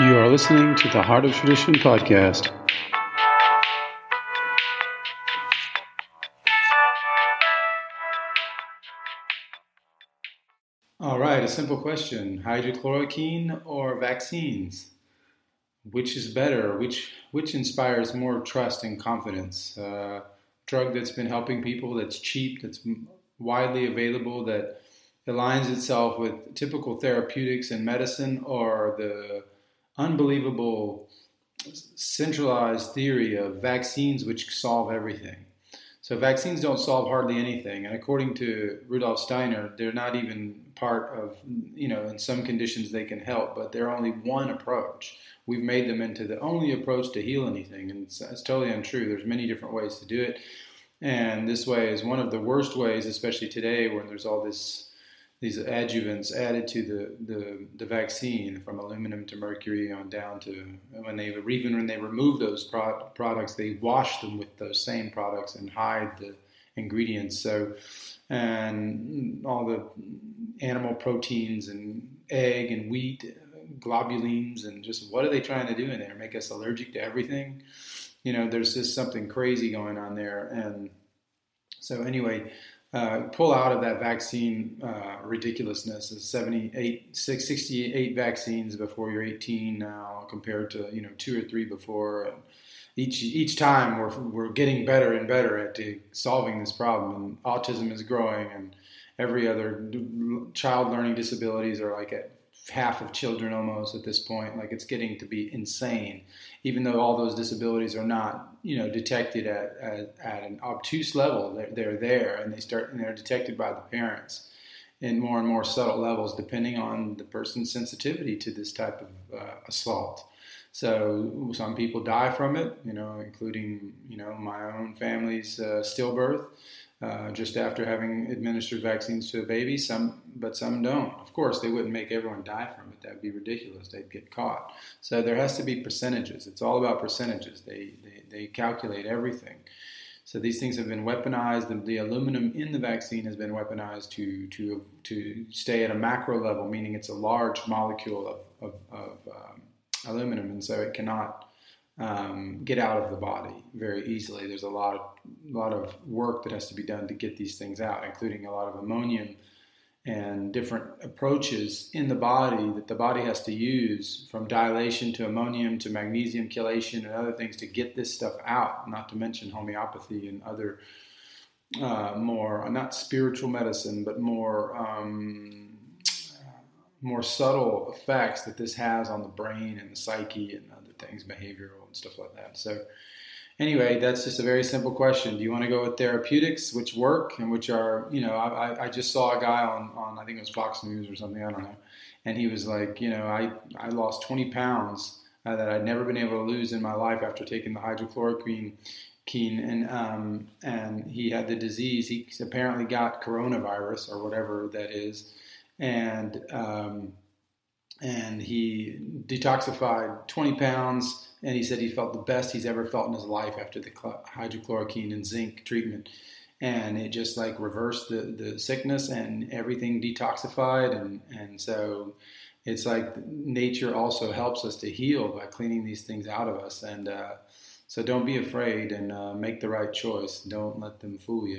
You are listening to the Heart of Tradition podcast. All right, a simple question hydrochloroquine or vaccines? Which is better? Which, which inspires more trust and confidence? Uh, drug that's been helping people, that's cheap, that's widely available, that aligns itself with typical therapeutics and medicine, or the unbelievable centralized theory of vaccines which solve everything. So vaccines don't solve hardly anything, and according to Rudolf Steiner, they're not even part of you know in some conditions they can help, but they're only one approach. We've made them into the only approach to heal anything, and it's, it's totally untrue. There's many different ways to do it, and this way is one of the worst ways, especially today when there's all this these adjuvants added to the, the, the, vaccine from aluminum to mercury on down to when they even when they remove those pro- products they wash them with those same products and hide the ingredients. So and all the animal proteins and egg and wheat globulins and just what are they trying to do in there? Make us allergic to everything? You know there's just something crazy going on there. And so anyway uh, pull out of that vaccine uh, ridiculousness. It's 78, 68 vaccines before you're 18 now, compared to you know two or three before. Each each time we're we're getting better and better at solving this problem. And autism is growing, and every other child learning disabilities are like at half of children almost at this point. Like it's getting to be insane, even though all those disabilities are not, you know, detected at, at, at an obtuse level. They're, they're there and they start and they're detected by the parents in more and more subtle levels, depending on the person's sensitivity to this type of uh, assault. So some people die from it, you know, including you know my own family's uh, stillbirth uh, just after having administered vaccines to a baby. Some, but some don't. Of course, they wouldn't make everyone die from it. That would be ridiculous. They'd get caught. So there has to be percentages. It's all about percentages. They they, they calculate everything. So these things have been weaponized. The, the, aluminum in the vaccine has been weaponized to to to stay at a macro level, meaning it's a large molecule of of, of um, aluminum, and so it cannot um, get out of the body very easily. There's a lot of a lot of work that has to be done to get these things out, including a lot of ammonium and different approaches in the body that the body has to use from dilation to ammonium to magnesium chelation and other things to get this stuff out, not to mention homeopathy and other uh, more, not spiritual medicine, but more. Um, more subtle effects that this has on the brain and the psyche and other things, behavioral and stuff like that. So, anyway, that's just a very simple question. Do you want to go with therapeutics, which work and which are, you know, I, I just saw a guy on, on, I think it was Fox News or something, I don't know. And he was like, you know, I, I lost 20 pounds uh, that I'd never been able to lose in my life after taking the hydrochloroquine. Keen and um, and he had the disease. He apparently got coronavirus or whatever that is, and um, and he detoxified 20 pounds and he said he felt the best he's ever felt in his life after the hydrochloroquine and zinc treatment. And it just like reversed the, the sickness and everything detoxified and, and so it's like nature also helps us to heal by cleaning these things out of us. And uh, so don't be afraid and uh, make the right choice. Don't let them fool you